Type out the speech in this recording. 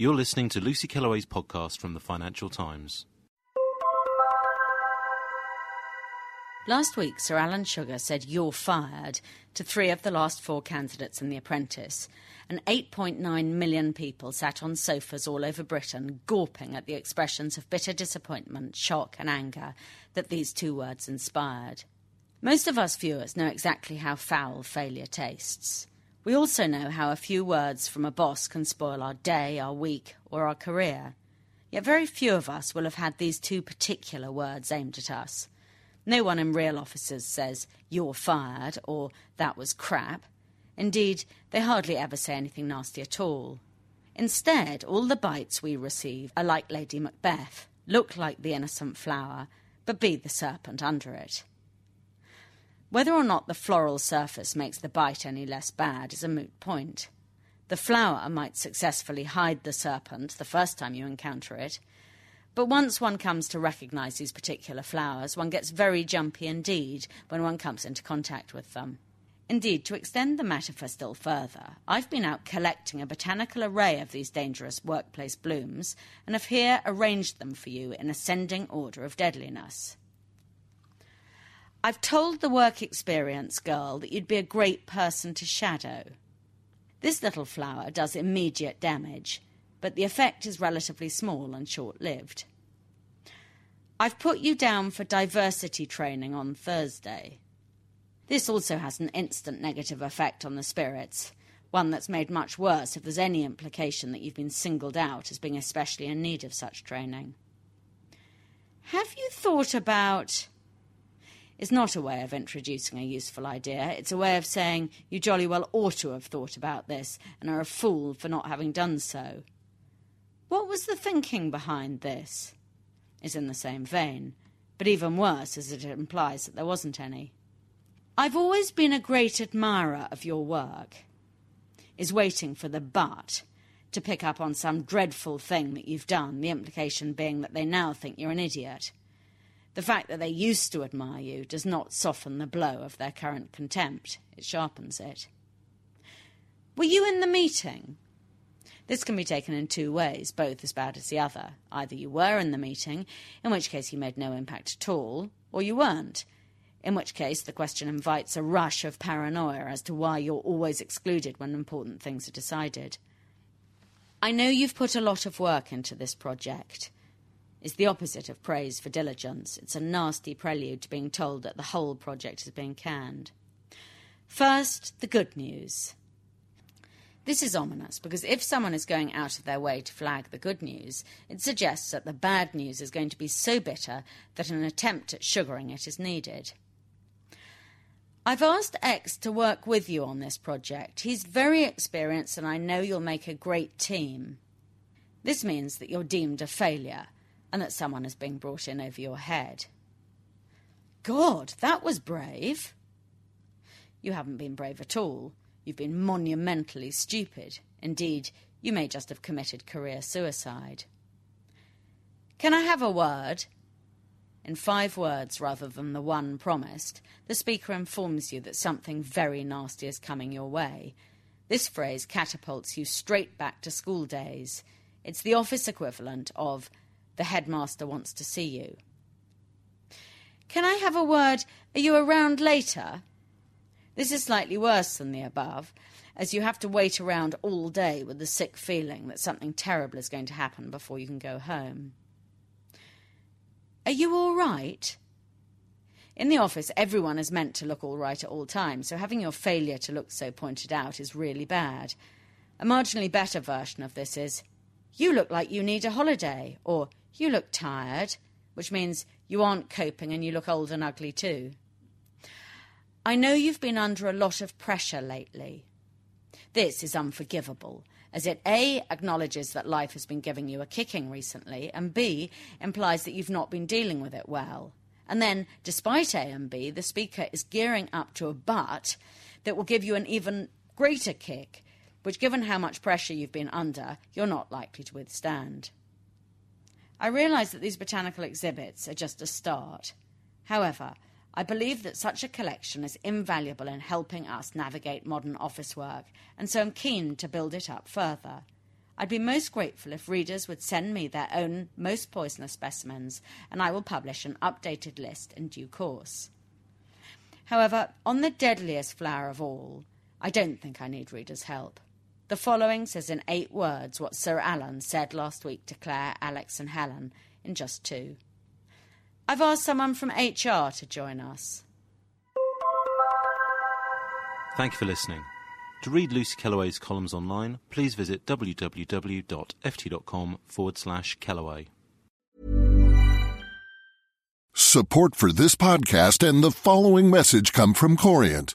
You're listening to Lucy Kellaway's podcast from the Financial Times. Last week, Sir Alan Sugar said, You're fired to three of the last four candidates in The Apprentice, and 8.9 million people sat on sofas all over Britain, gawping at the expressions of bitter disappointment, shock, and anger that these two words inspired. Most of us viewers know exactly how foul failure tastes. We also know how a few words from a boss can spoil our day, our week, or our career. Yet very few of us will have had these two particular words aimed at us. No one in real offices says, you're fired, or that was crap. Indeed, they hardly ever say anything nasty at all. Instead, all the bites we receive are like Lady Macbeth, look like the innocent flower, but be the serpent under it. Whether or not the floral surface makes the bite any less bad is a moot point. The flower might successfully hide the serpent the first time you encounter it, but once one comes to recognise these particular flowers, one gets very jumpy indeed when one comes into contact with them. Indeed, to extend the metaphor still further, I've been out collecting a botanical array of these dangerous workplace blooms and have here arranged them for you in ascending order of deadliness. I've told the work experience girl that you'd be a great person to shadow. This little flower does immediate damage, but the effect is relatively small and short lived. I've put you down for diversity training on Thursday. This also has an instant negative effect on the spirits, one that's made much worse if there's any implication that you've been singled out as being especially in need of such training. Have you thought about is not a way of introducing a useful idea. It's a way of saying you jolly well ought to have thought about this and are a fool for not having done so. What was the thinking behind this? Is in the same vein, but even worse as it implies that there wasn't any. I've always been a great admirer of your work. Is waiting for the but to pick up on some dreadful thing that you've done, the implication being that they now think you're an idiot. The fact that they used to admire you does not soften the blow of their current contempt, it sharpens it. Were you in the meeting? This can be taken in two ways, both as bad as the other. Either you were in the meeting, in which case you made no impact at all, or you weren't, in which case the question invites a rush of paranoia as to why you're always excluded when important things are decided. I know you've put a lot of work into this project is the opposite of praise for diligence. It's a nasty prelude to being told that the whole project has been canned. First, the good news. This is ominous because if someone is going out of their way to flag the good news, it suggests that the bad news is going to be so bitter that an attempt at sugaring it is needed. I've asked X to work with you on this project. He's very experienced and I know you'll make a great team. This means that you're deemed a failure and that someone is being brought in over your head. God, that was brave. You haven't been brave at all. You've been monumentally stupid. Indeed, you may just have committed career suicide. Can I have a word? In five words rather than the one promised, the speaker informs you that something very nasty is coming your way. This phrase catapults you straight back to school days. It's the office equivalent of the headmaster wants to see you. Can I have a word? Are you around later? This is slightly worse than the above, as you have to wait around all day with the sick feeling that something terrible is going to happen before you can go home. Are you all right? In the office, everyone is meant to look all right at all times, so having your failure to look so pointed out is really bad. A marginally better version of this is, You look like you need a holiday, or you look tired, which means you aren't coping and you look old and ugly too. I know you've been under a lot of pressure lately. This is unforgivable, as it A acknowledges that life has been giving you a kicking recently, and B implies that you've not been dealing with it well. And then, despite A and B, the speaker is gearing up to a but that will give you an even greater kick, which, given how much pressure you've been under, you're not likely to withstand. I realise that these botanical exhibits are just a start. However, I believe that such a collection is invaluable in helping us navigate modern office work, and so I'm keen to build it up further. I'd be most grateful if readers would send me their own most poisonous specimens, and I will publish an updated list in due course. However, on the deadliest flower of all, I don't think I need readers' help. The following says in eight words what Sir Alan said last week to Claire, Alex, and Helen in just two. I've asked someone from HR to join us. Thank you for listening. To read Lucy Kellaway's columns online, please visit www.ft.com forward slash Kellaway. Support for this podcast and the following message come from Corient.